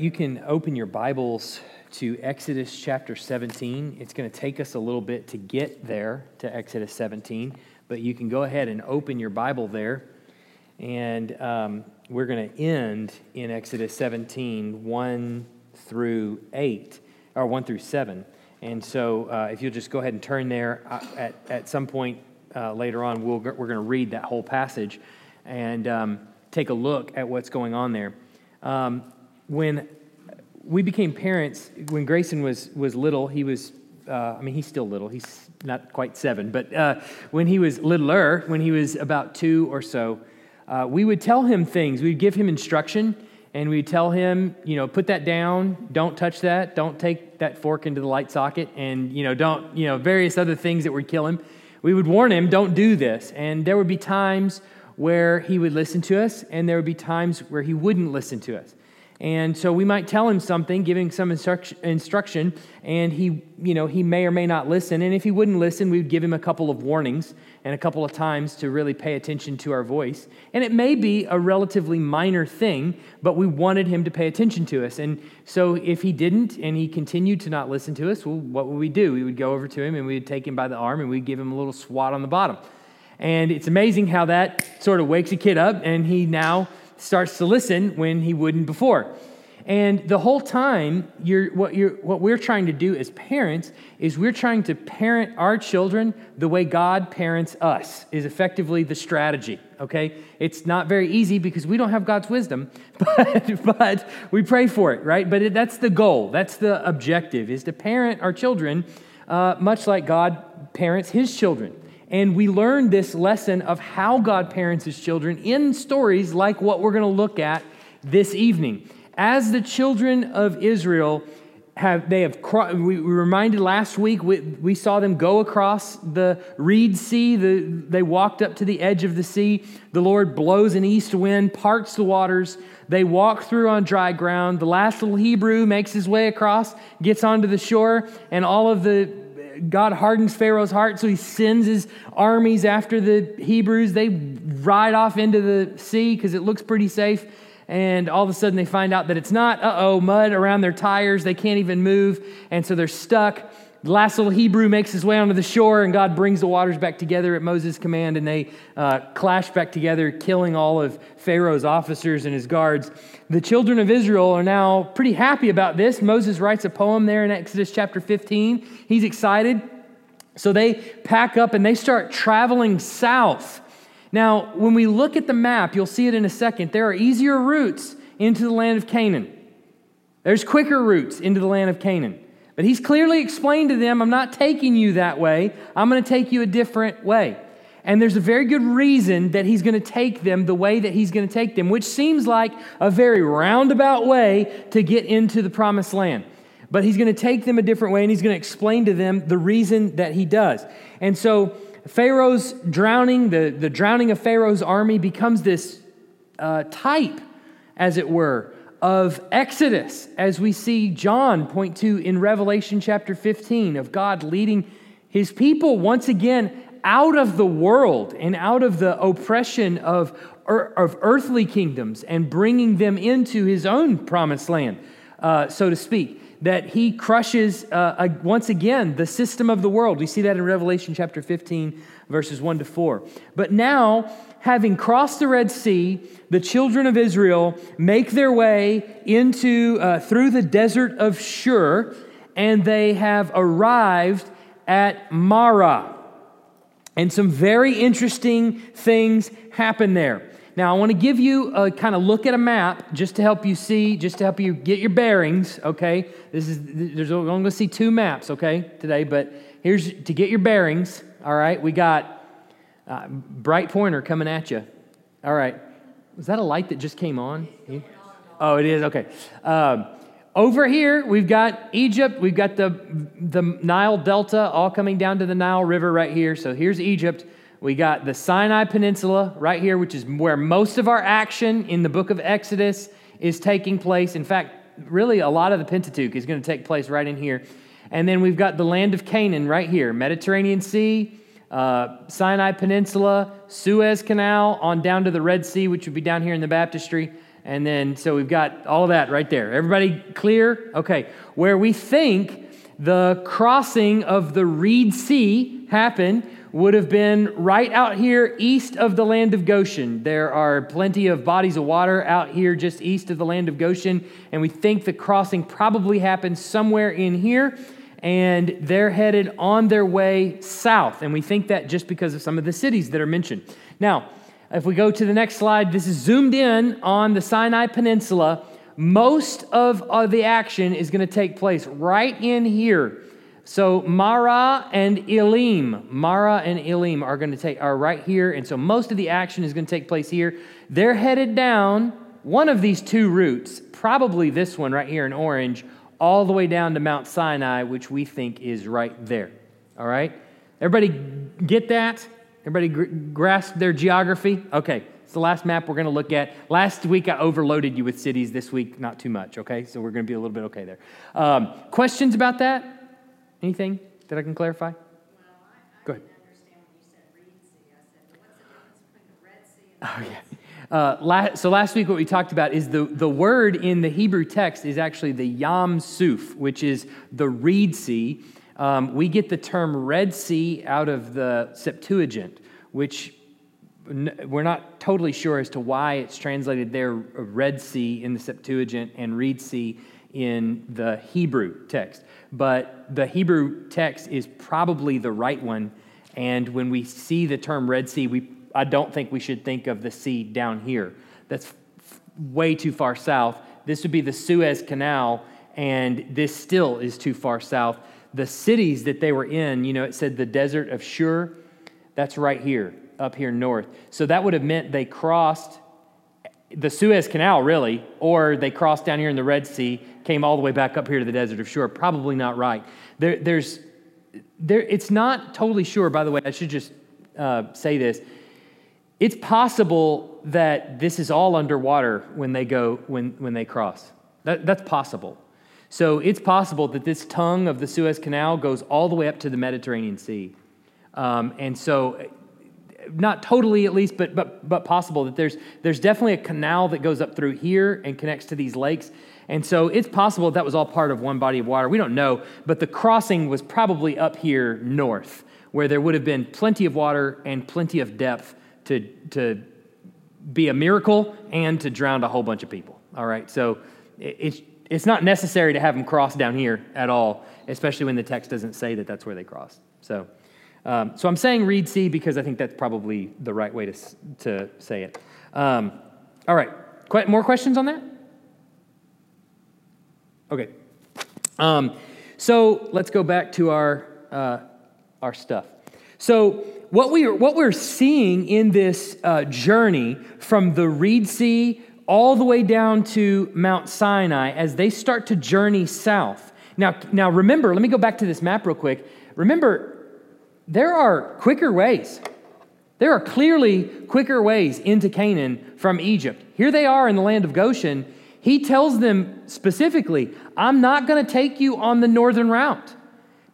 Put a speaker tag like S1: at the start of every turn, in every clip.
S1: You can open your Bibles to Exodus chapter 17. It's going to take us a little bit to get there to Exodus 17, but you can go ahead and open your Bible there. And um, we're going to end in Exodus 17, 1 through 8, or 1 through 7. And so uh, if you'll just go ahead and turn there uh, at, at some point uh, later on, we'll, we're going to read that whole passage and um, take a look at what's going on there. Um, when we became parents, when Grayson was, was little, he was, uh, I mean, he's still little. He's not quite seven, but uh, when he was littler, when he was about two or so, uh, we would tell him things. We'd give him instruction, and we'd tell him, you know, put that down, don't touch that, don't take that fork into the light socket, and, you know, don't, you know, various other things that would kill him. We would warn him, don't do this. And there would be times where he would listen to us, and there would be times where he wouldn't listen to us. And so we might tell him something, giving some instruction, and he, you know, he may or may not listen. And if he wouldn't listen, we would give him a couple of warnings and a couple of times to really pay attention to our voice. And it may be a relatively minor thing, but we wanted him to pay attention to us. And so if he didn't and he continued to not listen to us, well, what would we do? We would go over to him and we would take him by the arm and we'd give him a little swat on the bottom. And it's amazing how that sort of wakes a kid up and he now starts to listen when he wouldn't before. And the whole time, you're, what, you're, what we're trying to do as parents is we're trying to parent our children the way God parents us, is effectively the strategy, okay? It's not very easy because we don't have God's wisdom, but, but we pray for it, right? But it, that's the goal, that's the objective, is to parent our children uh, much like God parents his children. And we learn this lesson of how God parents his children in stories like what we're going to look at this evening. As the children of Israel have, they have, we reminded last week, we, we saw them go across the Reed Sea. The, they walked up to the edge of the sea. The Lord blows an east wind, parts the waters. They walk through on dry ground. The last little Hebrew makes his way across, gets onto the shore, and all of the God hardens Pharaoh's heart, so he sends his armies after the Hebrews. They ride off into the sea because it looks pretty safe. And all of a sudden they find out that it's not. Uh oh, mud around their tires. They can't even move. And so they're stuck. The last little Hebrew makes his way onto the shore, and God brings the waters back together at Moses' command, and they uh, clash back together, killing all of Pharaoh's officers and his guards. The children of Israel are now pretty happy about this. Moses writes a poem there in Exodus chapter 15. He's excited. So they pack up and they start traveling south. Now, when we look at the map, you'll see it in a second. There are easier routes into the land of Canaan. There's quicker routes into the land of Canaan. But he's clearly explained to them, I'm not taking you that way. I'm going to take you a different way. And there's a very good reason that he's going to take them the way that he's going to take them, which seems like a very roundabout way to get into the promised land. But he's going to take them a different way and he's going to explain to them the reason that he does. And so Pharaoh's drowning, the, the drowning of Pharaoh's army becomes this uh, type, as it were, of Exodus, as we see John point to in Revelation chapter 15, of God leading his people once again out of the world and out of the oppression of, of earthly kingdoms and bringing them into his own promised land, uh, so to speak. That he crushes uh, once again the system of the world. We see that in Revelation chapter 15, verses 1 to 4. But now, having crossed the Red Sea, the children of Israel make their way into uh, through the desert of Shur, and they have arrived at Marah. And some very interesting things happen there. Now, I want to give you a kind of look at a map just to help you see, just to help you get your bearings, okay? This is, there's only going to see two maps, okay, today, but here's to get your bearings, all right? We got uh, bright pointer coming at you. All right. Was that a light that just came on? Oh, it is? Okay. Um, over here, we've got Egypt. We've got the, the Nile Delta all coming down to the Nile River right here. So here's Egypt. We got the Sinai Peninsula right here, which is where most of our action in the book of Exodus is taking place. In fact, really, a lot of the Pentateuch is going to take place right in here. And then we've got the land of Canaan right here Mediterranean Sea, uh, Sinai Peninsula, Suez Canal, on down to the Red Sea, which would be down here in the baptistry, And then, so we've got all of that right there. Everybody clear? Okay. Where we think the crossing of the Reed Sea happened would have been right out here east of the land of Goshen. There are plenty of bodies of water out here just east of the land of Goshen, and we think the crossing probably happened somewhere in here, and they're headed on their way south. And we think that just because of some of the cities that are mentioned. Now, if we go to the next slide, this is zoomed in on the Sinai Peninsula. Most of, the action is going to take place right in here so Marah and Elim, Marah and Elim are going to take are right here, and so most of the action is going to take place here. They're headed down one of these two routes, probably this one right here in orange, all the way down to Mount Sinai, which we think is right there. All right, everybody get that? Everybody gr- grasp their geography? Okay, it's the last map we're going to look at. Last week I overloaded you with cities. This week, not too much. Okay, so we're going to be a little bit okay there. Um, questions about that? Anything that I can clarify? Well,
S2: I, I Go ahead. understand when you said Sea. I said, what's the difference between the Red Sea and the
S1: Oh, yeah. Uh, so last week what we talked about is the, the word in the Hebrew text is actually the Yam Suf, which is the Reed Sea. Um, we get the term Red Sea out of the Septuagint, which we're not totally sure as to why it's translated there Red Sea in the Septuagint and Reed Sea in the Hebrew text but the Hebrew text is probably the right one. And when we see the term Red Sea, we, I don't think we should think of the sea down here. That's f- way too far south. This would be the Suez Canal, and this still is too far south. The cities that they were in, you know, it said the desert of Shur, that's right here, up here north. So that would have meant they crossed the Suez Canal, really, or they crossed down here in the Red Sea, came all the way back up here to the desert of Shur. Probably not right. There, there's, there, it's not totally sure, by the way, I should just uh, say this. It's possible that this is all underwater when they go, when, when they cross. That, that's possible. So it's possible that this tongue of the Suez Canal goes all the way up to the Mediterranean Sea. Um, and so not totally at least, but, but, but possible that there's, there's definitely a canal that goes up through here and connects to these lakes. And so it's possible that was all part of one body of water. We don't know, but the crossing was probably up here north, where there would have been plenty of water and plenty of depth to, to be a miracle and to drown a whole bunch of people. All right, so it's, it's not necessary to have them cross down here at all, especially when the text doesn't say that that's where they crossed. So. Um, so I'm saying Reed Sea because I think that's probably the right way to, to say it. Um, all right. Qu- more questions on that? Okay. Um, so let's go back to our, uh, our stuff. So what, we are, what we're seeing in this uh, journey from the Reed Sea all the way down to Mount Sinai as they start to journey south. Now, now remember, let me go back to this map real quick. Remember, there are quicker ways. There are clearly quicker ways into Canaan from Egypt. Here they are in the land of Goshen. He tells them specifically, I'm not going to take you on the northern route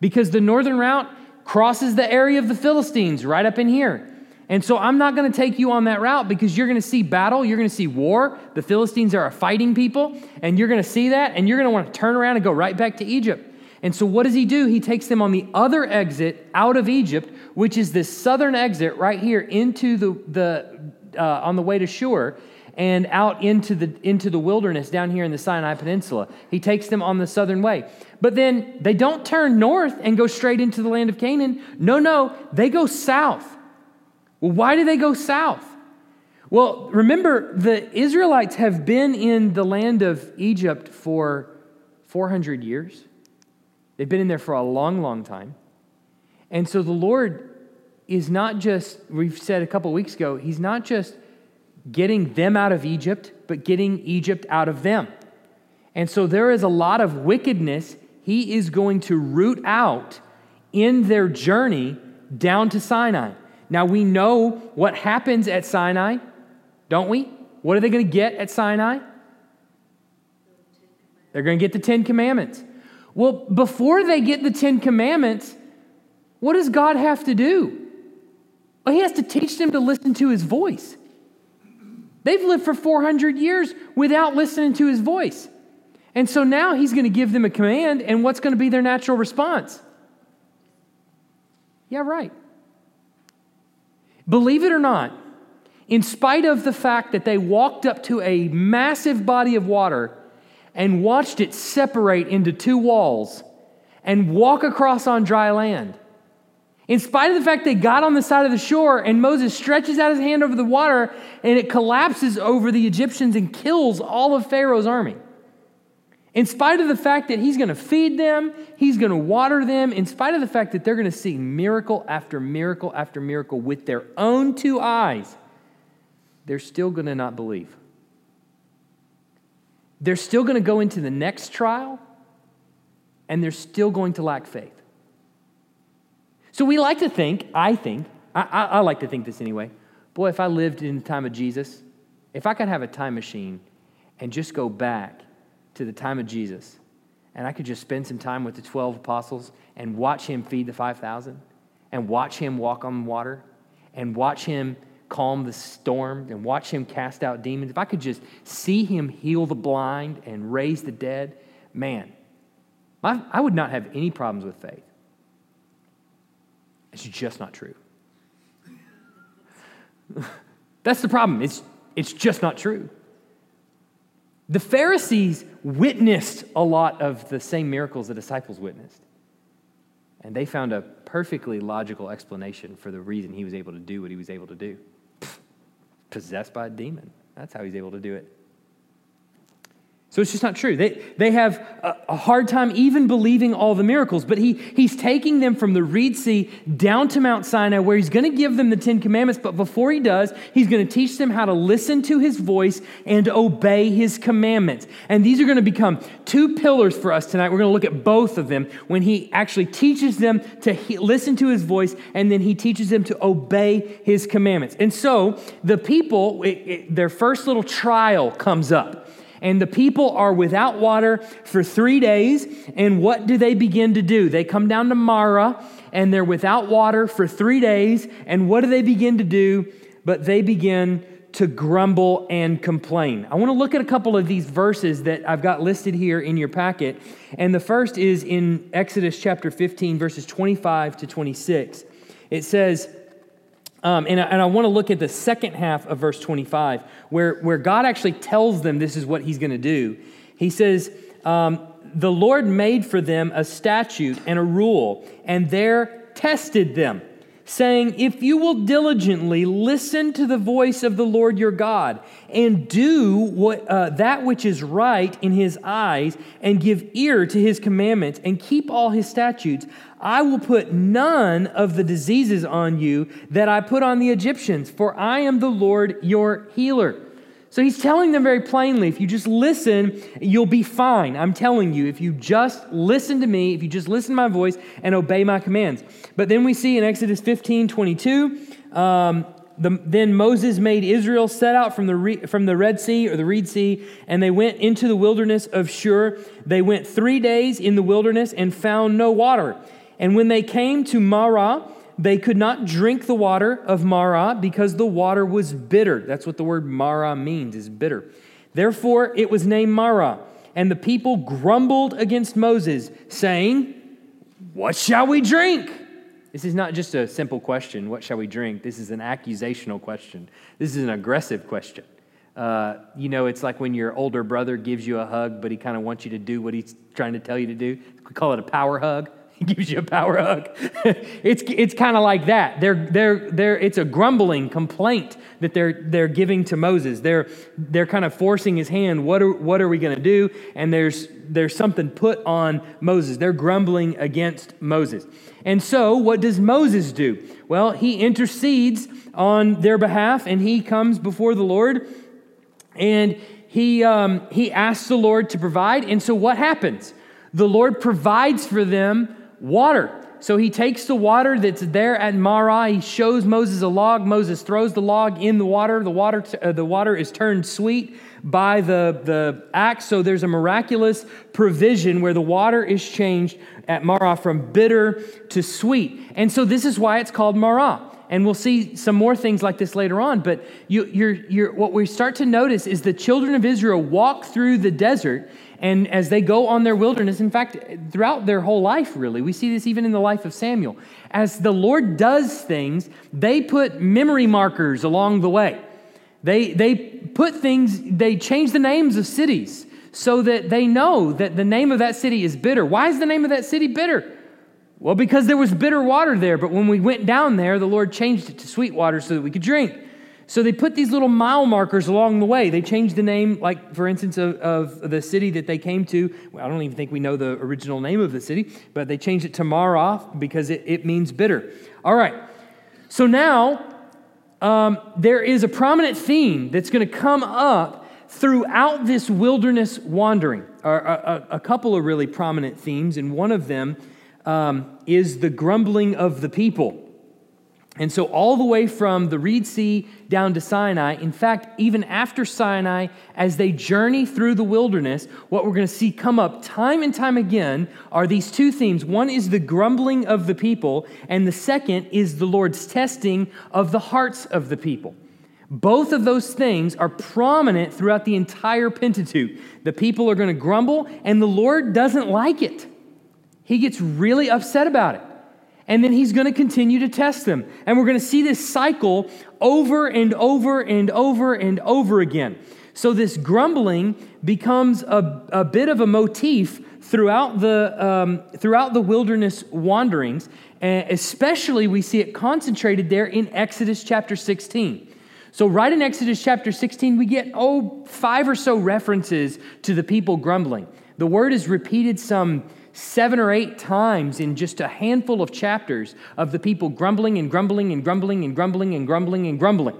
S1: because the northern route crosses the area of the Philistines right up in here. And so I'm not going to take you on that route because you're going to see battle, you're going to see war. The Philistines are a fighting people, and you're going to see that, and you're going to want to turn around and go right back to Egypt. And so, what does he do? He takes them on the other exit out of Egypt, which is this southern exit right here into the, the uh, on the way to Shur and out into the, into the wilderness down here in the Sinai Peninsula. He takes them on the southern way. But then they don't turn north and go straight into the land of Canaan. No, no, they go south. Well, why do they go south? Well, remember, the Israelites have been in the land of Egypt for 400 years. They've been in there for a long, long time. And so the Lord is not just, we've said a couple weeks ago, He's not just getting them out of Egypt, but getting Egypt out of them. And so there is a lot of wickedness He is going to root out in their journey down to Sinai. Now we know what happens at Sinai, don't we? What are they going to get at Sinai? They're going to get the Ten Commandments. Well, before they get the Ten Commandments, what does God have to do? Well, he has to teach them to listen to his voice. They've lived for 400 years without listening to his voice. And so now he's going to give them a command, and what's going to be their natural response? Yeah, right. Believe it or not, in spite of the fact that they walked up to a massive body of water and watched it separate into two walls and walk across on dry land, in spite of the fact they got on the side of the shore and Moses stretches out his hand over the water and it collapses over the Egyptians and kills all of Pharaoh's army. In spite of the fact that he's going to feed them, he's going to water them, in spite of the fact that they're going to see miracle after miracle after miracle with their own two eyes, they're still going to not believe. They're still going to go into the next trial and they're still going to lack faith. So we like to think, I think, I, I, I, like to think this anyway. Boy, if I lived in the time of Jesus, if I could have a time machine and just go back to the time of Jesus, and I could just spend some time with the 12 apostles and watch him feed the 5,000, and watch him walk on water, and watch him calm the storm, and watch him cast out demons, if I could just see him heal the blind and raise the dead, man, I would not have any problems with faith. It's just not true. That's the problem. It's, it's just not true. The Pharisees witnessed a lot of the same miracles the disciples witnessed. And they found a perfectly logical explanation for the reason he was able to do what he was able to do. Possessed by a demon. That's how he's able to do it. So it's just not true. They, they have a, a, hard time even believing all the miracles, but he, he's taking them from the Reed Sea down to Mount Sinai where he's going to give them the Ten Commandments. But before he does, he's going to teach them how to listen to his voice and obey his commandments. And these are going to become two pillars for us tonight. We're going to look at both of them when he actually teaches them to he, listen to his voice and then he teaches them to obey his commandments. And so the people, it, it, their first little trial comes up. And the people are without water for three days. And what do they begin to do? They come down to Marah and they're without water for three days. And what do they begin to do? But they begin to grumble and complain. I want to look at a couple of these verses that I've got listed here in your packet. And the first is in Exodus chapter 15, verses 25 to 26. It says, um, and, I, and I want to look at the second half of verse 25, where, where God actually tells them this is what he's going to do. He says, um, The Lord made for them a statute and a rule, and there tested them, saying, If you will diligently listen to the voice of the Lord your God, and do what, uh, that which is right in his eyes, and give ear to his commandments, and keep all his statutes, I will put none of the diseases on you that I put on the Egyptians, for I am the Lord your healer. So he's telling them very plainly if you just listen, you'll be fine. I'm telling you, if you just listen to me, if you just listen to my voice and obey my commands. But then we see in Exodus 15 22, um, the, then Moses made Israel set out from the, re, from the Red Sea or the Reed Sea, and they went into the wilderness of Shur. They went three days in the wilderness and found no water. And when they came to Marah, they could not drink the water of Marah because the water was bitter. That's what the word Marah means, is bitter. Therefore, it was named Marah. And the people grumbled against Moses, saying, What shall we drink? This is not just a simple question, what shall we drink? This is an accusational question. This is an aggressive question. Uh, you know, it's like when your older brother gives you a hug, but he kind of wants you to do what he's trying to tell you to do. We call it a power hug. Gives you a power hug. it's it's kind of like that. They're, they're, they're, it's a grumbling complaint that they're, they're giving to Moses. They're, they're kind of forcing his hand. What are, what are we going to do? And there's, there's something put on Moses. They're grumbling against Moses. And so, what does Moses do? Well, he intercedes on their behalf and he comes before the Lord and he, um, he asks the Lord to provide. And so, what happens? The Lord provides for them water. So he takes the water that's there at Marah. He shows Moses a log. Moses throws the log in the water. The water, uh, the water is turned sweet by the, the axe. So there's a miraculous provision where the water is changed at Marah from bitter to sweet. And so this is why it's called Marah. And we'll see some more things like this later on. But you, you're, you're, what we start to notice is the children of Israel walk through the desert, and as they go on their wilderness, in fact, throughout their whole life, really, we see this even in the life of Samuel. As the Lord does things, they put memory markers along the way. They, they put things, they change the names of cities so that they know that the name of that city is bitter. Why is the name of that city bitter? Well, because there was bitter water there, but when we went down there, the Lord changed it to sweet water so that we could drink. So they put these little mile markers along the way. They changed the name, like, for instance, of, of the city that they came to. Well, I don't even think we know the original name of the city, but they changed it to Maroth because it, it means bitter. All right. So now um, there is a prominent theme that's going to come up throughout this wilderness wandering. A, a, a couple of really prominent themes, and one of them um, is the grumbling of the people. And so, all the way from the Reed Sea down to Sinai, in fact, even after Sinai, as they journey through the wilderness, what we're going to see come up time and time again are these two themes. One is the grumbling of the people, and the second is the Lord's testing of the hearts of the people. Both of those things are prominent throughout the entire Pentateuch. The people are going to grumble, and the Lord doesn't like it. He gets really upset about it. And then he's going to continue to test them. And we're going to see this cycle over and over and over and over again. So this grumbling becomes a, a bit of a motif throughout the, um, throughout the wilderness wanderings. And especially, we see it concentrated there in Exodus chapter 16. So, right in Exodus chapter 16, we get, oh, five or so references to the people grumbling. The word is repeated some seven or eight times in just a handful of chapters of the people grumbling and grumbling and grumbling and grumbling and grumbling and grumbling.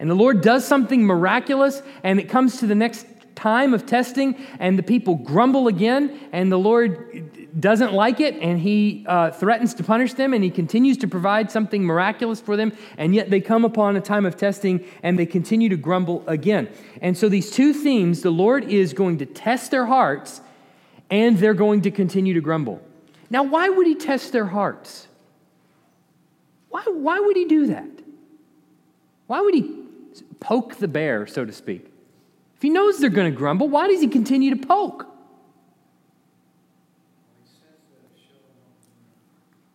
S1: And the Lord does something miraculous, and it comes to the next time of testing, and the people grumble again, and the Lord doesn't like it, and He uh, threatens to punish them, and He continues to provide something miraculous for them, and yet they come upon a time of testing and they continue to grumble again. And so, these two themes, the Lord is going to test their hearts and they're going to continue to grumble. Now, why would he test their hearts? Why, why would he do that? Why would he poke the bear, so to speak? If he knows they're going to grumble, why does he continue to poke?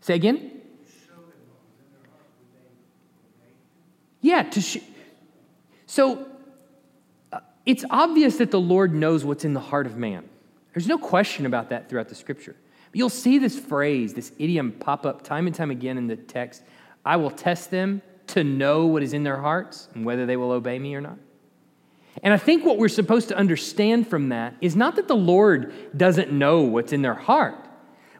S1: Say again? Yeah, to sh- so uh, it's obvious that the Lord knows what's in the heart of man. There's no question about that throughout the scripture. But you'll see this phrase, this idiom pop up time and time again in the text I will test them to know what is in their hearts and whether they will obey me or not. And I think what we're supposed to understand from that is not that the Lord doesn't know what's in their heart,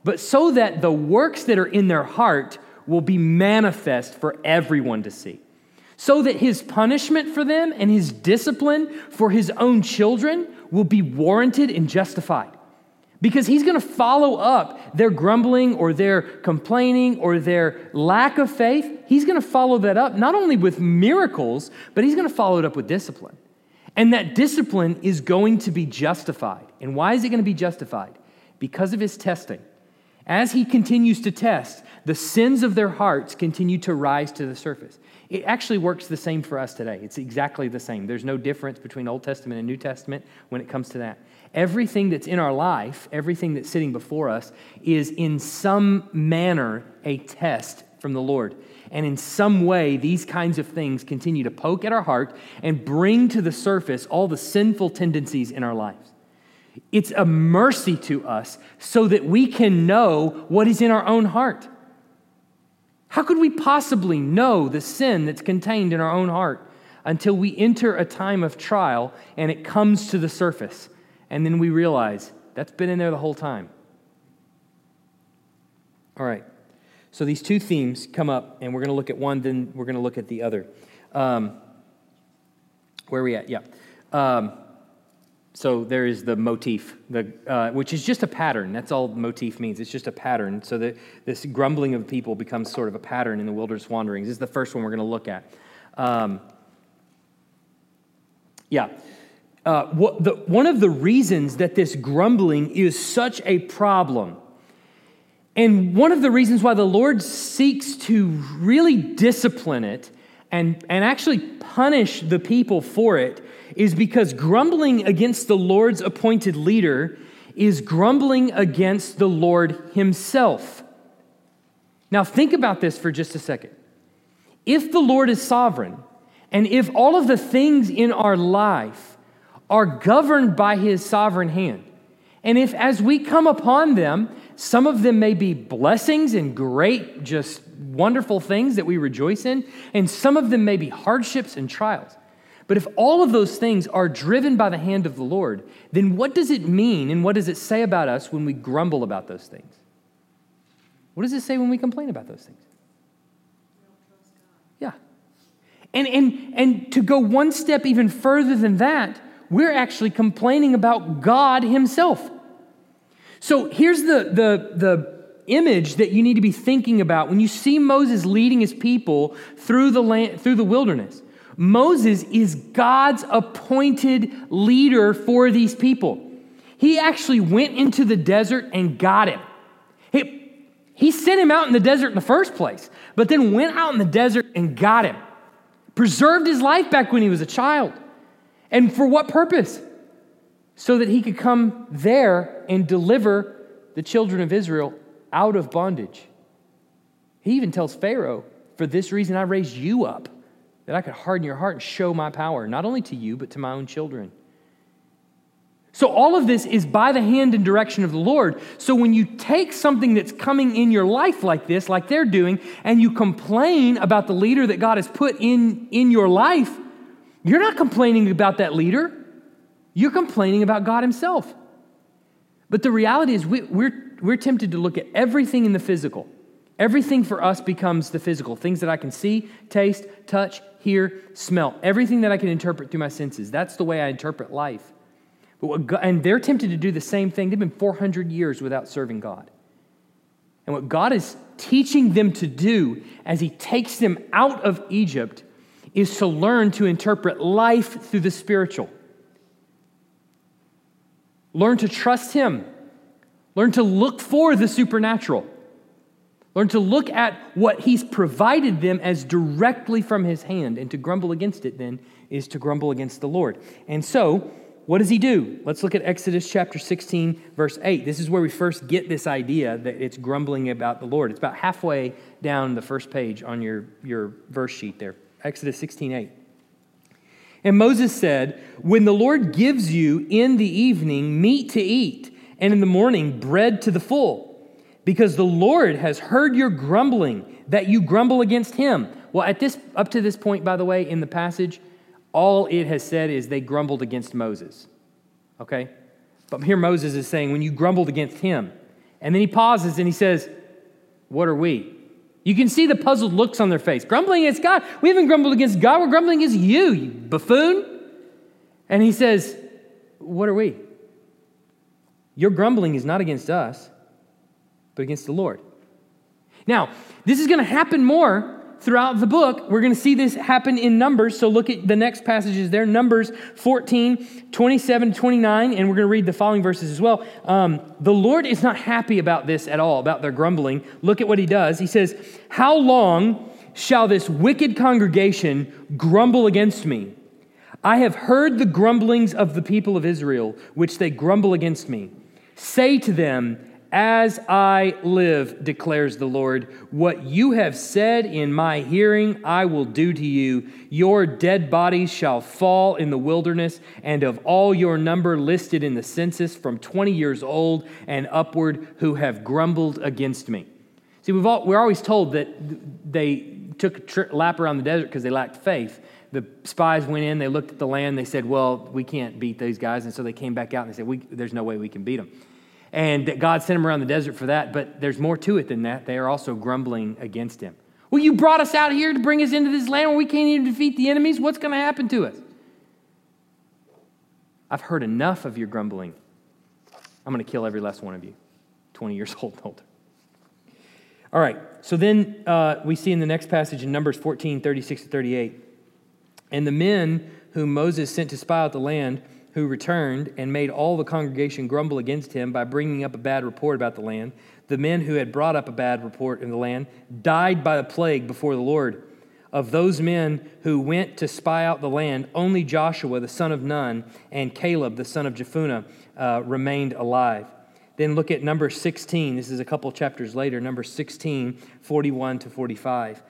S1: but so that the works that are in their heart will be manifest for everyone to see. So that his punishment for them and his discipline for his own children will be warranted and justified. Because he's going to follow up their grumbling or their complaining or their lack of faith. He's going to follow that up not only with miracles, but he's going to follow it up with discipline. And that discipline is going to be justified. And why is it going to be justified? Because of his testing. As he continues to test, the sins of their hearts continue to rise to the surface. It actually works the same for us today. It's exactly the same. There's no difference between Old Testament and New Testament when it comes to that. Everything that's in our life, everything that's sitting before us, is in some manner a test from the Lord. And in some way, these kinds of things continue to poke at our heart and bring to the surface all the sinful tendencies in our lives. It's a mercy to us so that we can know what is in our own heart. How could we possibly know the sin that's contained in our own heart until we enter a time of trial and it comes to the surface? And then we realize that's been in there the whole time. All right. So these two themes come up, and we're going to look at one, then we're going to look at the other. Um, where are we at? Yeah. Um, so there is the motif, the, uh, which is just a pattern. That's all motif means. It's just a pattern. So that this grumbling of people becomes sort of a pattern in the wilderness wanderings. This is the first one we're going to look at. Um, yeah. Uh, what the, one of the reasons that this grumbling is such a problem And one of the reasons why the Lord seeks to really discipline it and, and actually punish the people for it is because grumbling against the Lord's appointed leader is grumbling against the Lord himself. Now, think about this for just a second. If the Lord is sovereign, and if all of the things in our life are governed by his sovereign hand, and if as we come upon them, some of them may be blessings and great, just wonderful things that we rejoice in, and some of them may be hardships and trials. But if all of those things are driven by the hand of the Lord, then what does it mean and what does it say about us when we grumble about those things? What does it say when we complain about those things? Yeah. And, and, and to go one step even further than that, we're actually complaining about God Himself. So here's the, the, the image that you need to be thinking about when you see Moses leading his people through the, land, through the wilderness. Moses is God's appointed leader for these people. He actually went into the desert and got him. He, he sent him out in the desert in the first place, but then went out in the desert and got him. Preserved his life back when he was a child. And for what purpose? So that he could come there and deliver the children of Israel out of bondage. He even tells Pharaoh, For this reason I raised you up that I could harden your heart and show my power, not only to you, but to my own children. So, all of this is by the hand and direction of the Lord. So, when you take something that's coming in your life like this, like they're doing, and you complain about the leader that God has put in, in your life, you're not complaining about that leader. You're complaining about God Himself. But the reality is, we, we're, we're tempted to look at everything in the physical. Everything for us becomes the physical things that I can see, taste, touch, hear, smell, everything that I can interpret through my senses. That's the way I interpret life. But God, and they're tempted to do the same thing. They've been 400 years without serving God. And what God is teaching them to do as He takes them out of Egypt is to learn to interpret life through the spiritual. Learn to trust Him. Learn to look for the supernatural. Learn to look at what he's provided them as directly from his hand, and to grumble against it then is to grumble against the Lord. And so, what does he do? Let's look at Exodus chapter 16, verse 8. This is where we first get this idea that it's grumbling about the Lord. It's about halfway down the first page on your, your verse sheet there. Exodus 16, 8. And Moses said, When the Lord gives you in the evening meat to eat, and in the morning bread to the full, because the Lord has heard your grumbling, that you grumble against him. Well, at this up to this point, by the way, in the passage, all it has said is they grumbled against Moses. Okay? But here Moses is saying, when you grumbled against him. And then he pauses and he says, What are we? You can see the puzzled looks on their face. Grumbling against God. We haven't grumbled against God, we're grumbling against you, you buffoon. And he says, What are we? Your grumbling is not against us, but against the Lord. Now, this is going to happen more throughout the book. We're going to see this happen in Numbers. So look at the next passages there Numbers 14, 27, 29, and we're going to read the following verses as well. Um, the Lord is not happy about this at all, about their grumbling. Look at what he does. He says, How long shall this wicked congregation grumble against me? I have heard the grumblings of the people of Israel, which they grumble against me. Say to them, as I live, declares the Lord, what you have said in my hearing, I will do to you. Your dead bodies shall fall in the wilderness, and of all your number listed in the census from 20 years old and upward who have grumbled against me. See, all, we're always told that they took a trip, lap around the desert because they lacked faith. The spies went in, they looked at the land, they said, Well, we can't beat these guys. And so they came back out and they said, There's no way we can beat them and God sent them around the desert for that. But there's more to it than that. They are also grumbling against him. Well, you brought us out here to bring us into this land where we can't even defeat the enemies. What's going to happen to us? I've heard enough of your grumbling. I'm going to kill every last one of you, 20 years old and older. All right, so then uh, we see in the next passage in Numbers 14, 36 to 38. And the men whom Moses sent to spy out the land, who returned and made all the congregation grumble against him by bringing up a bad report about the land. The men who had brought up a bad report in the land died by the plague before the Lord. Of those men who went to spy out the land, only Joshua the son of Nun and Caleb the son of Jephunneh uh, remained alive. Then look at number 16. This is a couple chapters later, number 16, 41 to 45.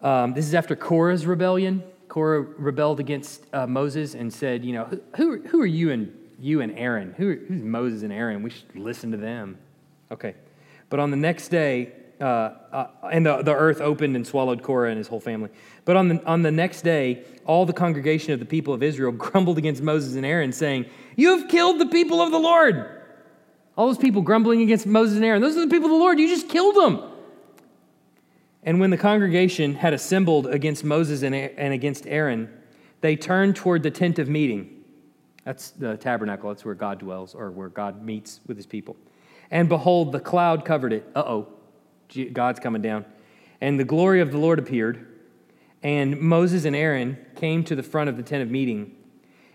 S1: Um, this is after Korah's rebellion. Korah rebelled against uh, Moses and said, You know, who, who are you and you and Aaron? Who, who's Moses and Aaron? We should listen to them. Okay. But on the next day, uh, uh, and the, the earth opened and swallowed Korah and his whole family. But on the, on the next day, all the congregation of the people of Israel grumbled against Moses and Aaron, saying, You have killed the people of the Lord. All those people grumbling against Moses and Aaron, those are the people of the Lord. You just killed them. And when the congregation had assembled against Moses and, against Aaron, they turned toward the tent of meeting. That's the tabernacle, that's where God dwells, or where God meets with his people. And behold, the cloud covered it. Uh oh, God's coming down. And the glory of the Lord appeared. And Moses and Aaron came to the front of the tent of meeting.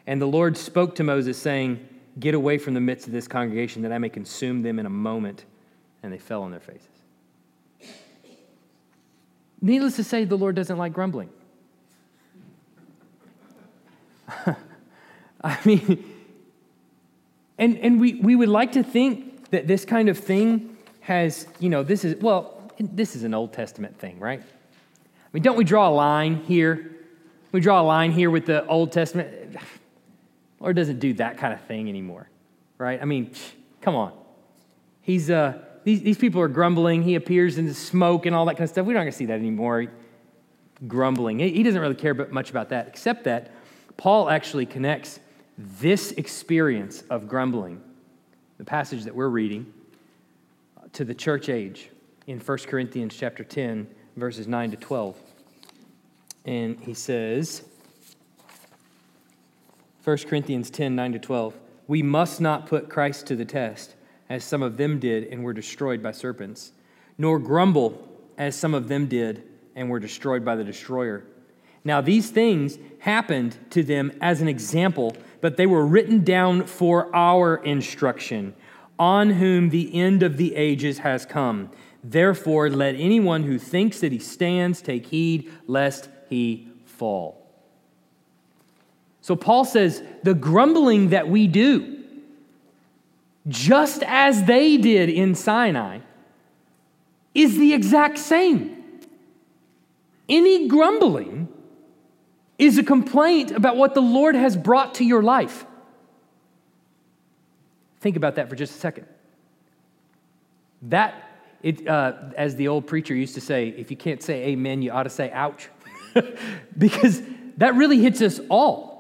S1: And the Lord spoke to Moses, saying, Get away from the midst of this congregation, that I may consume them in a moment. And they fell on their faces. Needless to say, the Lord doesn't like grumbling. I mean, and, and we, we would like to think that this kind of thing has, you know, this is, well, this is an Old Testament thing, right? I mean, don't we draw a line here? We draw a line here with the Old Testament. Lord doesn't do that kind of thing anymore, right? I mean, come on. He's, uh, these, these people are grumbling. He appears in the smoke and all that kind of stuff. We're not going to see that anymore. Grumbling. He doesn't really care much about that, except that Paul actually connects this experience of grumbling, the passage that we're reading, to the church age in 1 Corinthians chapter 10, verses 9 to 12. And he says, 1 Corinthians 10, 9 to 12, we must not put Christ to the test as some of them did and were destroyed by serpents, nor grumble as some of them did and were destroyed by the destroyer. Now, these things happened to them as an example, but they were written down for our instruction, on whom the end of the ages has come. Therefore, let anyone who thinks that he stands take heed lest he fall. So, Paul says the grumbling that we do, just as they did in Sinai, is the exact same. Any grumbling is a complaint about what the Lord has brought to your life. Think about that for just a second. That, it, uh, as the old preacher used to say, if you can't say amen, you ought to say ouch. because that really hits us all.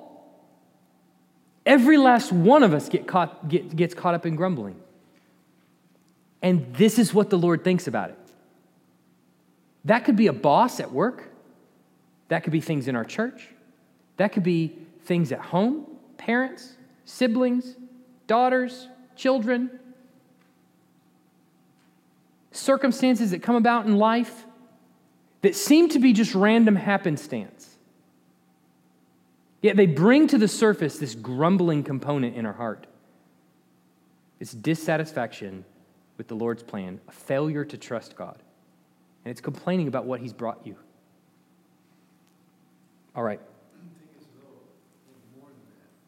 S1: Every last one of us get caught, get, gets caught up in grumbling. And this is what the Lord thinks about it. That could be a boss at work. That could be things in our church. That could be things at home, parents, siblings, daughters, children, circumstances that come about in life that seem to be just random happenstance. Yet they bring to the surface this grumbling component in our heart. It's dissatisfaction with the Lord's plan, a failure to trust God. And it's complaining about what He's brought you. All right.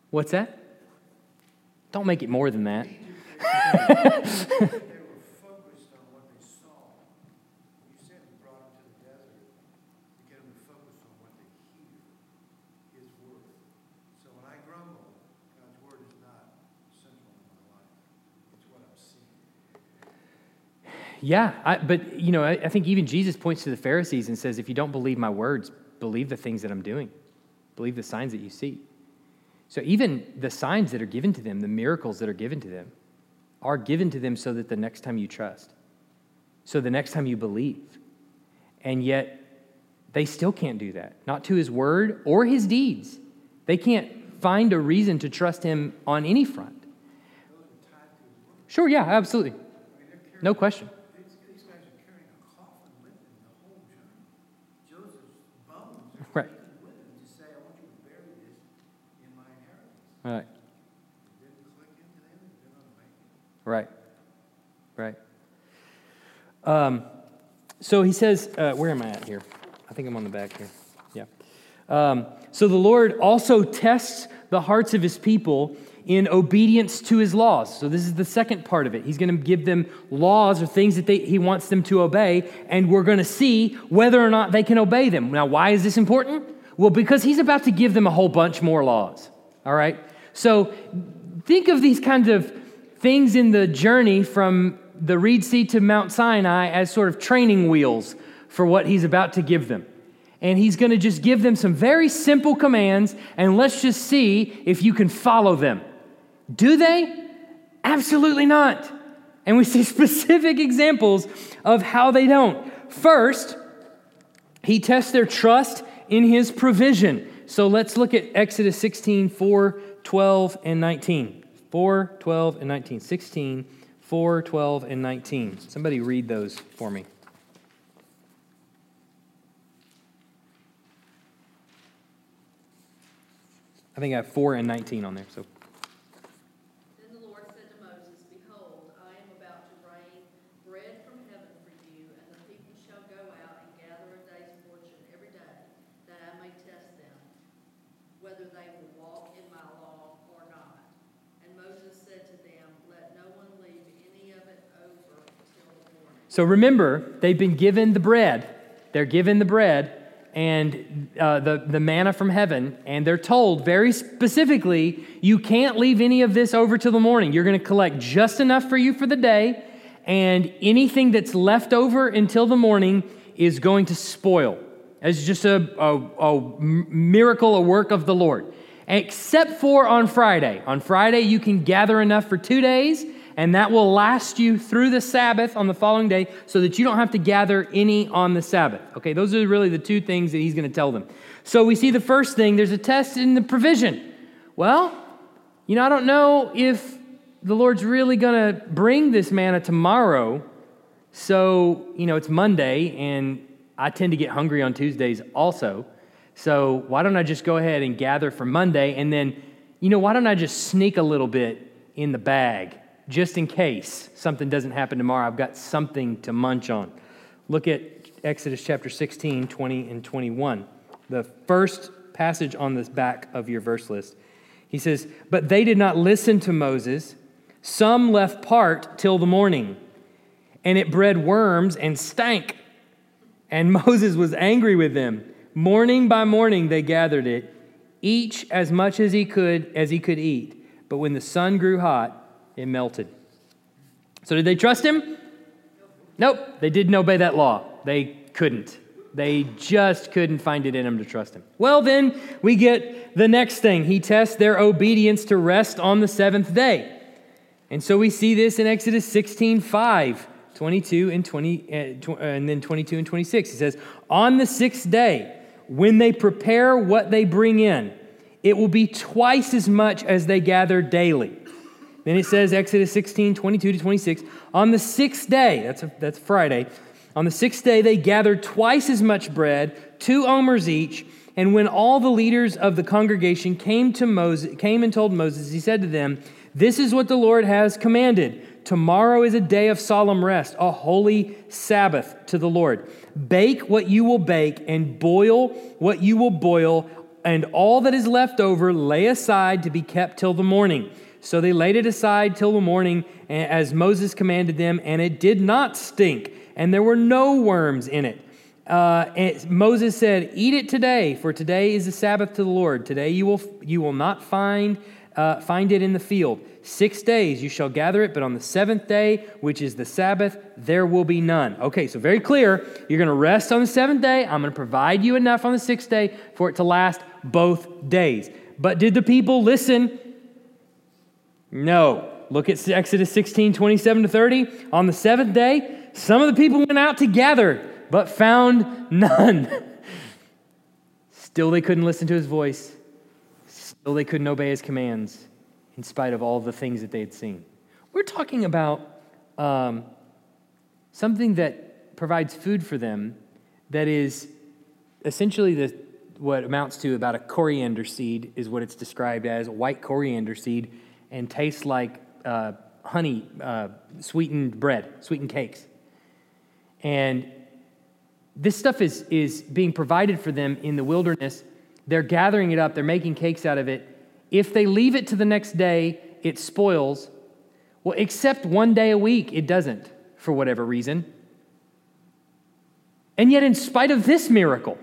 S1: What's that? Don't make it more than that. Yeah, I, but you know, I, I think even Jesus points to the Pharisees and says, if you don't believe my words, believe the things that I'm doing, believe the signs that you see. So even the signs that are given to them, the miracles that are given to them, are given to them so that the next time you trust, so the next time you believe. And yet, they still can't do that, not to his word or his deeds. They can't find a reason to trust him on any front. Sure, yeah, absolutely. No question. Right. Right. Right. Um, so he says, uh, where am I at here? I think I'm on the back here. Yeah. Um, so the Lord also tests the hearts of his people in obedience to his laws. So this is the second part of it. He's going to give them laws or things that they, he wants them to obey, and we're going to see whether or not they can obey them. Now, why is this important? Well, because he's about to give them a whole bunch more laws. All right? So think of these kinds of things in the journey from the Reed Sea to Mount Sinai as sort of training wheels for what he's about to give them. And he's going to just give them some very simple commands, and let's just see if you can follow them. Do they? Absolutely not. And we see specific examples of how they don't. First, he tests their trust in his provision. So let's look at Exodus 16, 4, 12, and 19. 4, 12, and 19. 16, 4, 12, and 19. Somebody read those for me. I think I have 4 and 19 on there. So
S2: Then the Lord said to Moses, Behold, I am about to rain bread from heaven for you, and the people shall go out and gather a day's portion every day, that I may test them, whether they will walk in my law or not. And Moses said to them, Let no one leave any of it over till the morning.
S1: So remember, they've been given the bread. They're given the bread and uh, the, the manna from heaven, and they're told very specifically, you can't leave any of this over till the morning. You're going to collect just enough for you for the day, and anything that's left over until the morning is going to spoil. It's just a, a, a miracle, a work of the Lord. Except for on Friday. On Friday, you can gather enough for two days, and that will last you through the Sabbath on the following day so that you don't have to gather any on the Sabbath. Okay, those are really the two things that he's going to tell them. So we see the first thing there's a test in the provision. Well, you know, I don't know if the Lord's really going to bring this manna tomorrow. So, you know, it's Monday, and I tend to get hungry on Tuesdays also. So, why don't I just go ahead and gather for Monday? And then, you know, why don't I just sneak a little bit in the bag just in case something doesn't happen tomorrow? I've got something to munch on. Look at Exodus chapter 16, 20, and 21. The first passage on the back of your verse list. He says, But they did not listen to Moses. Some left part till the morning, and it bred worms and stank. And Moses was angry with them. Morning by morning they gathered it, each as much as he could as he could eat. But when the sun grew hot, it melted. So did they trust him? Nope, they didn't obey that law. They couldn't. They just couldn't find it in them to trust him. Well, then we get the next thing. He tests their obedience to rest on the seventh day. And so we see this in Exodus 16 5, 22 and 20, uh, tw- uh, and then 22 and 26. He says, On the sixth day, when they prepare what they bring in, it will be twice as much as they gather daily. Then it says, Exodus 16, 22 to 26, on the sixth day, that's, a, that's Friday, on the sixth day they gathered twice as much bread, two omers each. And when all the leaders of the congregation came to Moses, came and told Moses, he said to them, This is what the Lord has commanded. Tomorrow is a day of solemn rest, a holy Sabbath to the Lord. Bake what you will bake, and boil what you will boil, and all that is left over lay aside to be kept till the morning. So they laid it aside till the morning, as Moses commanded them, and it did not stink, and there were no worms in it. Uh, Moses said, "Eat it today, for today is the Sabbath to the Lord. Today you will you will not find uh, find it in the field. Six days you shall gather it, but on the seventh day, which is the Sabbath, there will be none." Okay, so very clear. You're going to rest on the seventh day. I'm going to provide you enough on the sixth day for it to last both days. But did the people listen? No. Look at Exodus 16, 27 to 30. On the seventh day, some of the people went out to gather, but found none. Still, they couldn't listen to his voice. Still, they couldn't obey his commands in spite of all the things that they had seen. We're talking about um, something that provides food for them that is essentially the, what amounts to about a coriander seed, is what it's described as, white coriander seed and tastes like uh, honey uh, sweetened bread, sweetened cakes. And this stuff is, is being provided for them in the wilderness. They're gathering it up, they're making cakes out of it. If they leave it to the next day, it spoils. Well, except one day a week, it doesn't, for whatever reason. And yet, in spite of this miracle,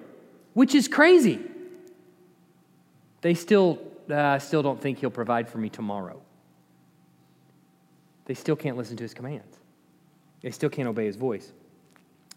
S1: which is crazy, they still, uh, I still don't think he'll provide for me tomorrow. They still can't listen to his commands, they still can't obey his voice.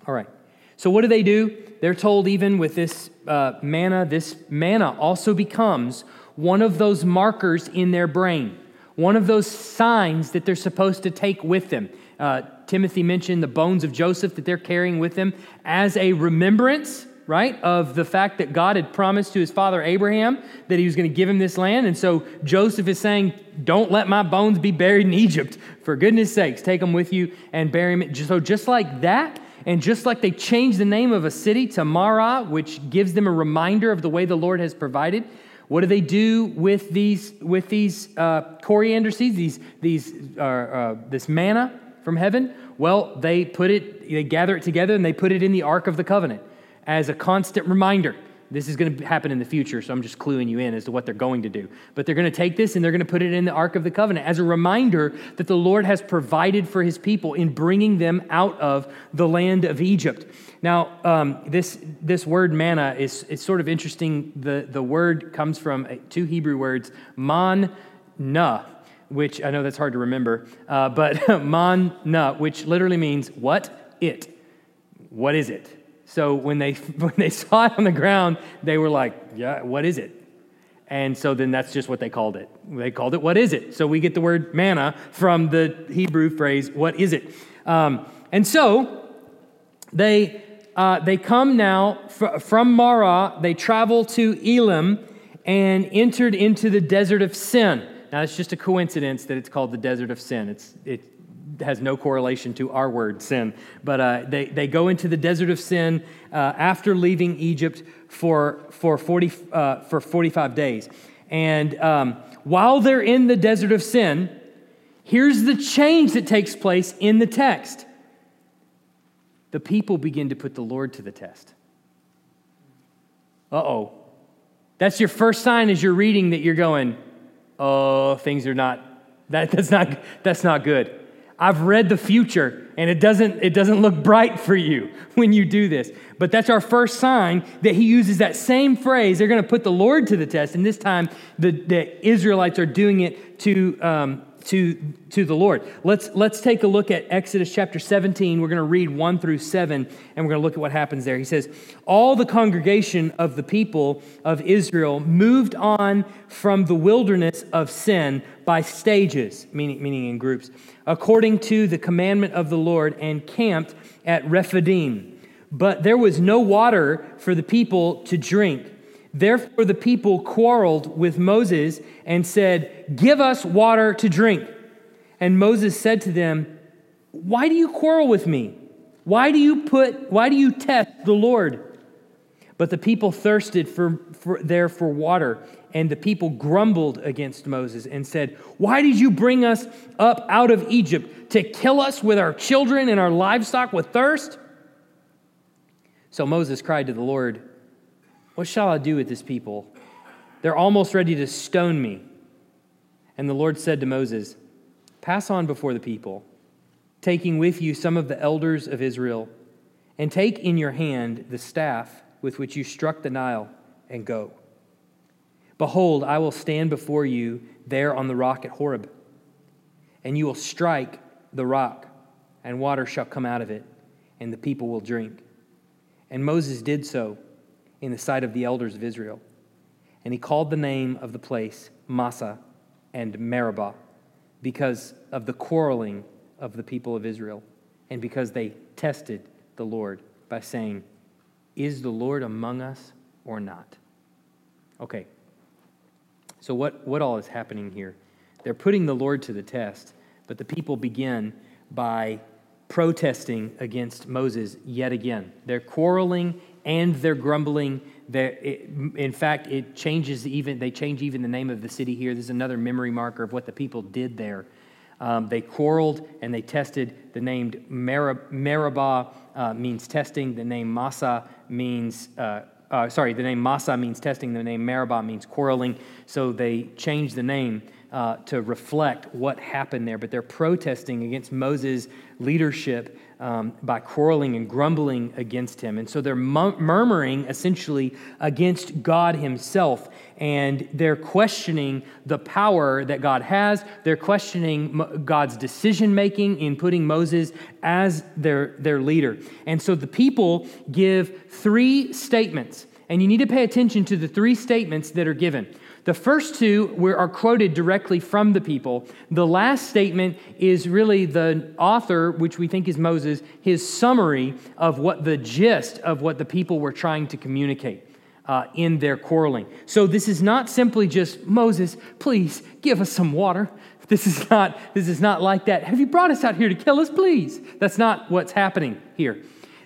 S1: All right. So, what do they do? They're told, even with this uh, manna, this manna also becomes one of those markers in their brain, one of those signs that they're supposed to take with them. Uh, Timothy mentioned the bones of Joseph that they're carrying with them as a remembrance, right, of the fact that God had promised to his father Abraham that he was going to give him this land. And so Joseph is saying, Don't let my bones be buried in Egypt. For goodness sakes, take them with you and bury them. So, just like that, and just like they changed the name of a city to Marah, which gives them a reminder of the way the Lord has provided, what do they do with these with these uh, coriander seeds? These these uh, uh, this manna from heaven? Well, they put it, they gather it together, and they put it in the Ark of the Covenant as a constant reminder. This is going to happen in the future, so I'm just cluing you in as to what they're going to do. But they're going to take this and they're going to put it in the Ark of the Covenant as a reminder that the Lord has provided for his people in bringing them out of the land of Egypt. Now, um, this, this word manna is, is sort of interesting. The, the word comes from two Hebrew words, man na, which I know that's hard to remember, uh, but man na, which literally means what? It. What is it? So when they, when they saw it on the ground, they were like, yeah, what is it? And so then that's just what they called it. They called it, what is it? So we get the word manna from the Hebrew phrase, what is it? Um, and so they, uh, they come now fr- from Marah, they travel to Elim and entered into the desert of Sin. Now, it's just a coincidence that it's called the desert of sin. It's, it has no correlation to our word, sin. But uh, they, they go into the desert of sin uh, after leaving Egypt for, for, 40, uh, for 45 days. And um, while they're in the desert of sin, here's the change that takes place in the text the people begin to put the Lord to the test. Uh oh. That's your first sign as you're reading that you're going, oh, things are not, that, that's, not, that's not good. I've read the future and it doesn't, it doesn't look bright for you when you do this. But that's our first sign that he uses that same phrase. They're going to put the Lord to the test. And this time, the, the Israelites are doing it to, um, to, to the Lord. Let's, let's take a look at Exodus chapter 17. We're going to read 1 through 7, and we're going to look at what happens there. He says, All the congregation of the people of Israel moved on from the wilderness of sin by stages, meaning, meaning in groups, according to the commandment of the Lord, and camped at Rephidim. But there was no water for the people to drink. Therefore, the people quarreled with Moses and said, Give us water to drink. And Moses said to them, Why do you quarrel with me? Why do you put, why do you test the Lord? But the people thirsted for, for, there for water, and the people grumbled against Moses and said, Why did you bring us up out of Egypt to kill us with our children and our livestock with thirst? So Moses cried to the Lord, what shall I do with this people? They're almost ready to stone me. And the Lord said to Moses, Pass on before the people, taking with you some of the elders of Israel, and take in your hand the staff with which you struck the Nile, and go. Behold, I will stand before you there on the rock at Horeb, and you will strike the rock, and water shall come out of it, and the people will drink. And Moses did so in the sight of the elders of Israel. And he called the name of the place Massa and Meribah because of the quarreling of the people of Israel and because they tested the Lord by saying, Is the Lord among us or not? Okay. So, what, what all is happening here? They're putting the Lord to the test, but the people begin by protesting against Moses yet again. They're quarreling and they're grumbling. They're, it, in fact, it changes even, they change even the name of the city here. This is another memory marker of what the people did there. Um, they quarreled and they tested. The name Meribah uh, means testing. The name Massa means, uh, uh, sorry, the name Massa means testing. The name Meribah means quarreling. So they changed the name uh, to reflect what happened there. But they're protesting against Moses' leadership um, by quarreling and grumbling against him. And so they're murmuring essentially against God Himself. And they're questioning the power that God has. They're questioning God's decision making in putting Moses as their, their leader. And so the people give three statements. And you need to pay attention to the three statements that are given. The first two are quoted directly from the people. The last statement is really the author, which we think is Moses, his summary of what the gist of what the people were trying to communicate. Uh, in their quarreling. So this is not simply just Moses, please give us some water. This is not this is not like that. Have you brought us out here to kill us, please? That's not what's happening here.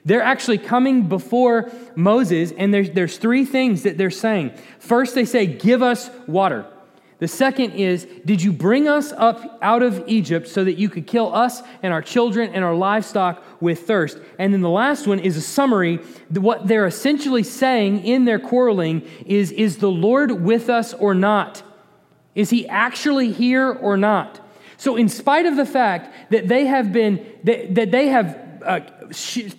S1: They're actually coming before Moses, and there's, there's three things that they're saying. First, they say, Give us water. The second is, Did you bring us up out of Egypt so that you could kill us and our children and our livestock with thirst? And then the last one is a summary. What they're essentially saying in their quarreling is, Is the Lord with us or not? Is he actually here or not? So, in spite of the fact that they have been, that, that they have uh,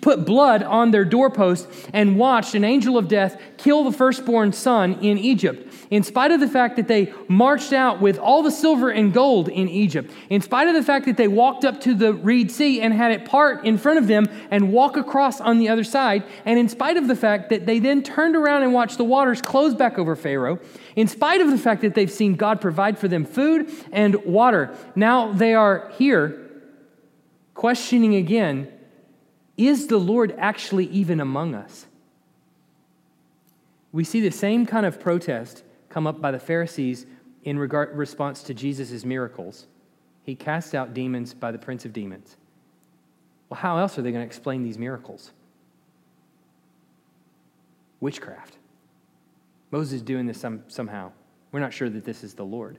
S1: put blood on their doorpost and watched an angel of death kill the firstborn son in Egypt. In spite of the fact that they marched out with all the silver and gold in Egypt, in spite of the fact that they walked up to the Reed Sea and had it part in front of them and walk across on the other side, and in spite of the fact that they then turned around and watched the waters close back over Pharaoh, in spite of the fact that they've seen God provide for them food and water, now they are here questioning again is the Lord actually even among us? We see the same kind of protest come up by the Pharisees in regard, response to Jesus' miracles. He cast out demons by the prince of demons. Well, how else are they going to explain these miracles? Witchcraft. Moses is doing this some, somehow. We're not sure that this is the Lord.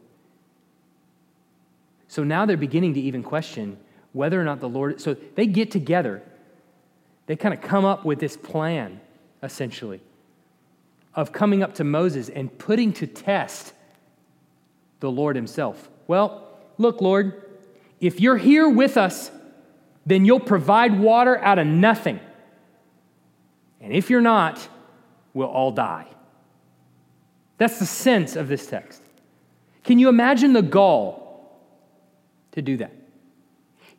S1: So now they're beginning to even question whether or not the Lord. So they get together they kind of come up with this plan, essentially, of coming up to Moses and putting to test the Lord Himself. Well, look, Lord, if you're here with us, then you'll provide water out of nothing. And if you're not, we'll all die. That's the sense of this text. Can you imagine the gall to do that?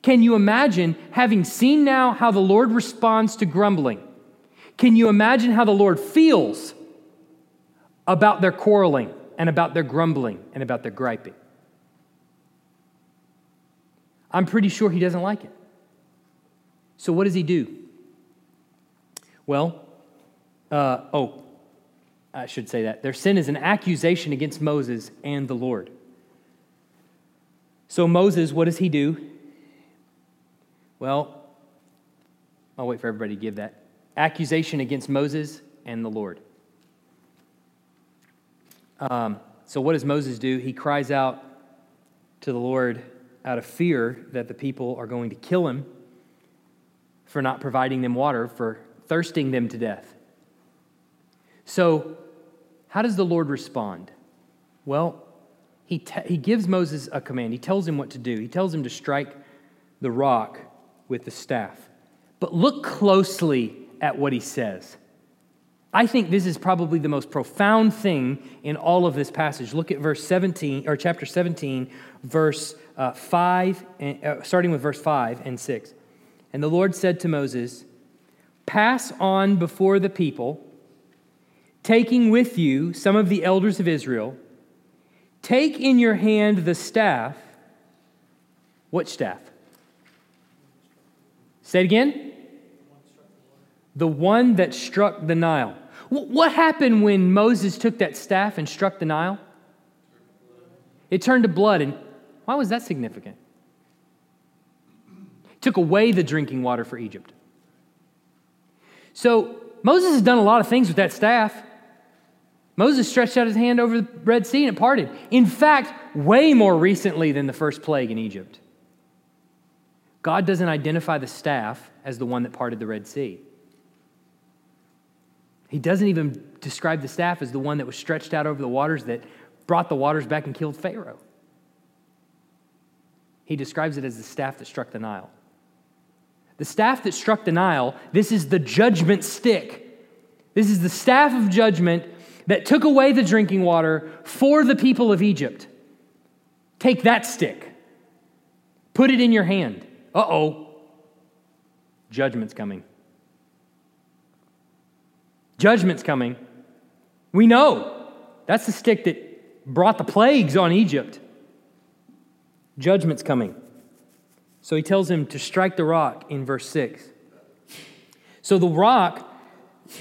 S1: Can you imagine having seen now how the Lord responds to grumbling? Can you imagine how the Lord feels about their quarreling and about their grumbling and about their griping? I'm pretty sure he doesn't like it. So, what does he do? Well, uh, oh, I should say that. Their sin is an accusation against Moses and the Lord. So, Moses, what does he do? Well, I'll wait for everybody to give that. Accusation against Moses and the Lord. Um, so, what does Moses do? He cries out to the Lord out of fear that the people are going to kill him for not providing them water, for thirsting them to death. So, how does the Lord respond? Well, he, te- he gives Moses a command. He tells him what to do. He tells him to strike the rock with the staff. But look closely at what he says. I think this is probably the most profound thing in all of this passage. Look at verse 17, or chapter 17, verse uh, 5, and, uh, starting with verse 5 and 6. And the Lord said to Moses, Pass on before the people, taking with you some of the elders of Israel. Take in your hand the staff. What staff? Say it again. The one that struck the Nile. What happened when Moses took that staff and struck the Nile? It turned to blood. And why was that significant? It took away the drinking water for Egypt. So Moses has done a lot of things with that staff. Moses stretched out his hand over the Red Sea and it parted. In fact, way more recently than the first plague in Egypt. God doesn't identify the staff as the one that parted the Red Sea. He doesn't even describe the staff as the one that was stretched out over the waters that brought the waters back and killed Pharaoh. He describes it as the staff that struck the Nile. The staff that struck the Nile, this is the judgment stick. This is the staff of judgment that took away the drinking water for the people of Egypt. Take that stick, put it in your hand. Uh oh, judgment's coming. Judgment's coming. We know that's the stick that brought the plagues on Egypt. Judgment's coming. So he tells him to strike the rock in verse 6. So the rock,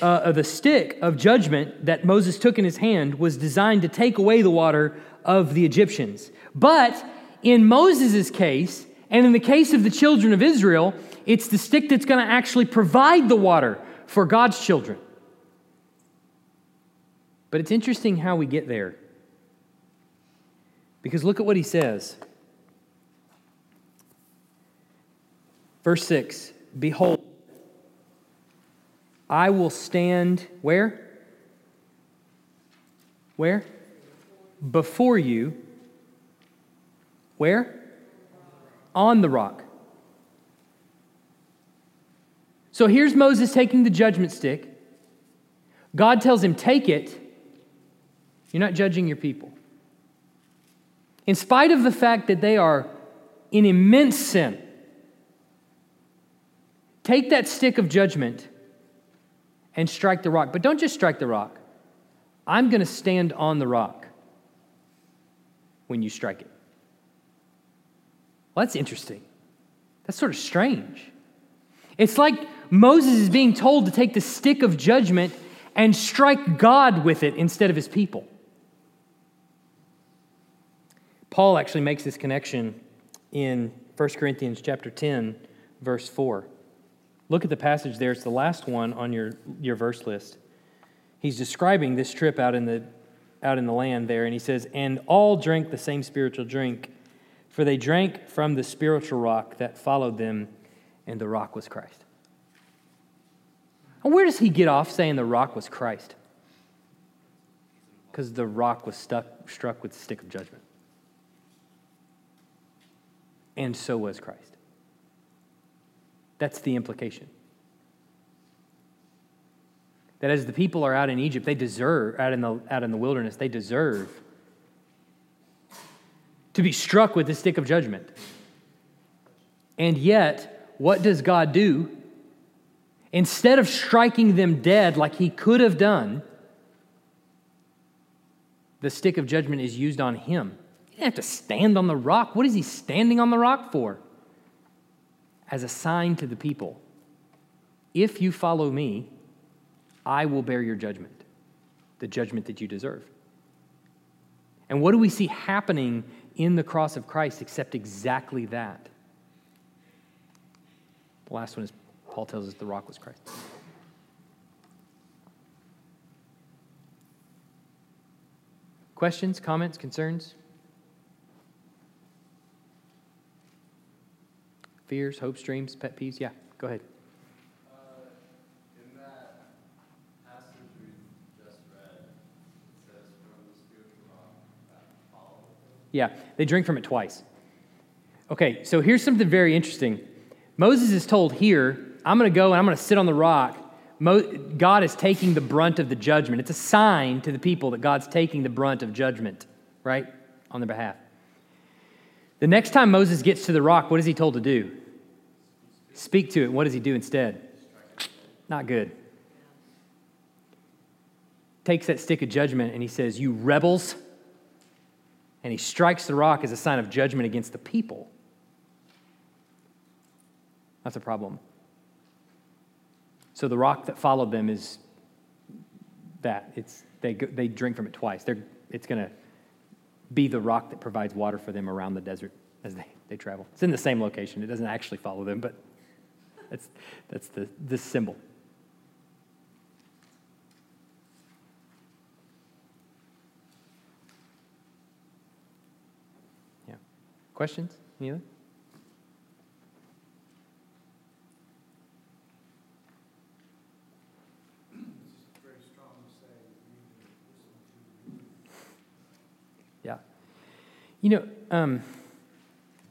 S1: uh, the stick of judgment that Moses took in his hand was designed to take away the water of the Egyptians. But in Moses' case, and in the case of the children of Israel, it's the stick that's going to actually provide the water for God's children. But it's interesting how we get there. Because look at what he says. Verse 6 Behold, I will stand where? Where? Before you. Where? On the rock. So here's Moses taking the judgment stick. God tells him, Take it. You're not judging your people. In spite of the fact that they are in immense sin, Take that stick of judgment and strike the rock. But don't just strike the rock. I'm going to stand on the rock when you strike it. Well, that's interesting. That's sort of strange. It's like Moses is being told to take the stick of judgment and strike God with it instead of his people. Paul actually makes this connection in 1 Corinthians chapter 10 verse 4. Look at the passage there. It's the last one on your, your verse list. He's describing this trip out in, the, out in the land there, and he says, And all drank the same spiritual drink, for they drank from the spiritual rock that followed them, and the rock was Christ. And where does he get off saying the rock was Christ? Because the rock was stuck, struck with the stick of judgment. And so was Christ. That's the implication. That as the people are out in Egypt, they deserve, out in the, out in the wilderness, they deserve to be struck with the stick of judgment. And yet, what does God do? Instead of striking them dead like he could have done, the stick of judgment is used on him. He didn't have to stand on the rock. What is he standing on the rock for? as a sign to the people if you follow me, I will bear your judgment, the judgment that you deserve. And what do we see happening in the cross of Christ except exactly that? The last one is Paul tells us the rock was Christ. Questions, comments, concerns? fears, hopes, dreams, pet peeves? Yeah, go ahead.
S3: Uh, in that passage we just read, it says, from the spiritual rock that
S1: Yeah, they drink from it twice. Okay, so here's something very interesting. Moses is told here, I'm going to go and I'm going to sit on the rock. Mo- God is taking the brunt of the judgment. It's a sign to the people that God's taking the brunt of judgment, right, on their behalf. The next time Moses gets to the rock, what is he told to do? Speak to it. What does he do instead? Not good. Takes that stick of judgment and he says, You rebels. And he strikes the rock as a sign of judgment against the people. That's a problem. So the rock that followed them is that. It's, they, they drink from it twice. They're, it's going to be the rock that provides water for them around the desert as they, they travel. It's in the same location. It doesn't actually follow them, but that's, that's the, the symbol. Questions? Anything? Yeah. You know, um,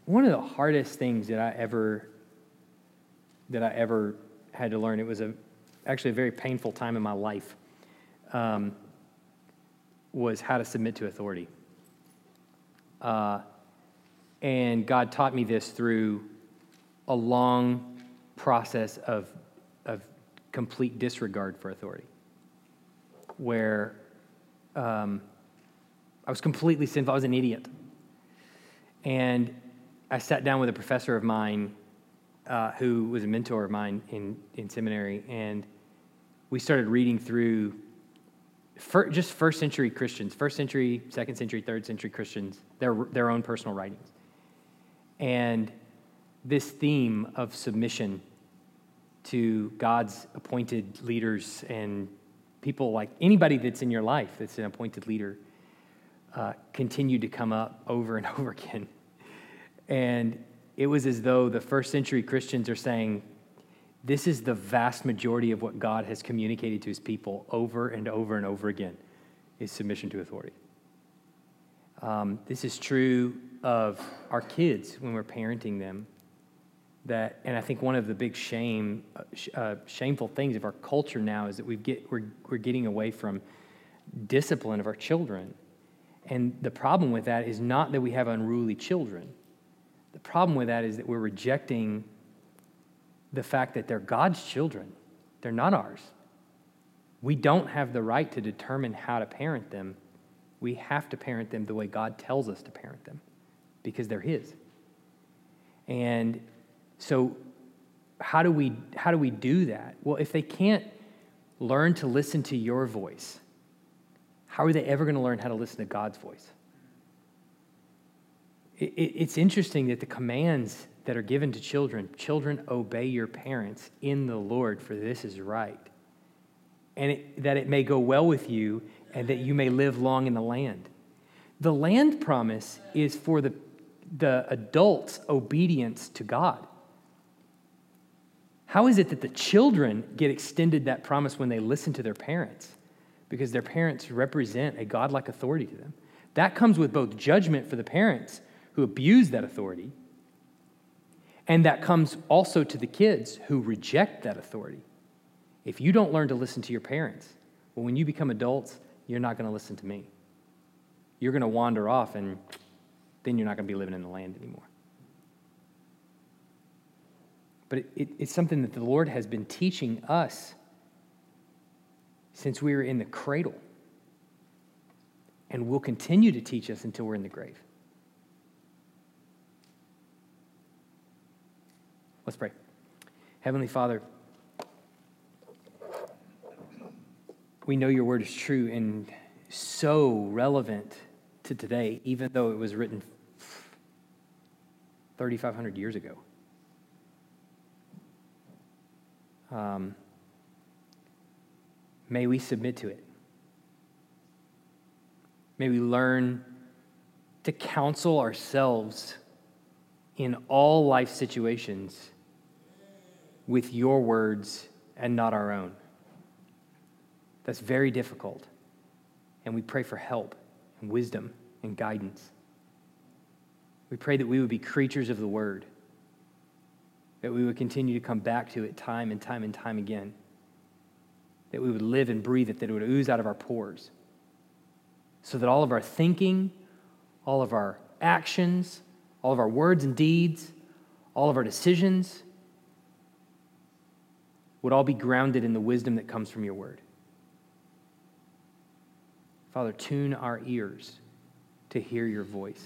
S1: one of the hardest things that I ever that I ever had to learn. It was a actually a very painful time in my life. Um, was how to submit to authority. Uh, and God taught me this through a long process of, of complete disregard for authority, where um, I was completely sinful. I was an idiot. And I sat down with a professor of mine uh, who was a mentor of mine in, in seminary, and we started reading through just first century Christians, first century, second century, third century Christians, their, their own personal writings. And this theme of submission to God's appointed leaders and people like anybody that's in your life that's an appointed leader uh, continued to come up over and over again. And it was as though the first century Christians are saying, this is the vast majority of what God has communicated to his people over and over and over again is submission to authority. Um, this is true of our kids when we're parenting them. That, and I think one of the big shame, uh, shameful things of our culture now is that we get, we're, we're getting away from discipline of our children. And the problem with that is not that we have unruly children. The problem with that is that we're rejecting the fact that they're God's children, they're not ours. We don't have the right to determine how to parent them. We have to parent them the way God tells us to parent them because they're His. And so, how do we, how do, we do that? Well, if they can't learn to listen to your voice, how are they ever going to learn how to listen to God's voice? It, it, it's interesting that the commands that are given to children children, obey your parents in the Lord, for this is right. And it, that it may go well with you and that you may live long in the land. The land promise is for the, the adults' obedience to God. How is it that the children get extended that promise when they listen to their parents? Because their parents represent a godlike authority to them. That comes with both judgment for the parents who abuse that authority and that comes also to the kids who reject that authority. If you don't learn to listen to your parents, well, when you become adults, you're not going to listen to me. You're going to wander off, and then you're not going to be living in the land anymore. But it, it, it's something that the Lord has been teaching us since we were in the cradle, and will continue to teach us until we're in the grave. Let's pray. Heavenly Father, we know your word is true and so relevant to today, even though it was written 3,500 years ago. Um, may we submit to it. May we learn to counsel ourselves in all life situations with your words and not our own. That's very difficult. And we pray for help and wisdom and guidance. We pray that we would be creatures of the word, that we would continue to come back to it time and time and time again, that we would live and breathe it, that it would ooze out of our pores, so that all of our thinking, all of our actions, all of our words and deeds, all of our decisions, would all be grounded in the wisdom that comes from your word. Father, tune our ears to hear your voice.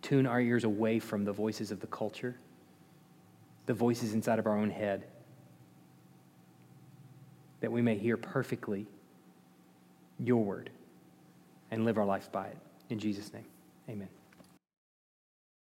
S1: Tune our ears away from the voices of the culture, the voices inside of our own head, that we may hear perfectly your word and live our life by it. In Jesus' name, amen.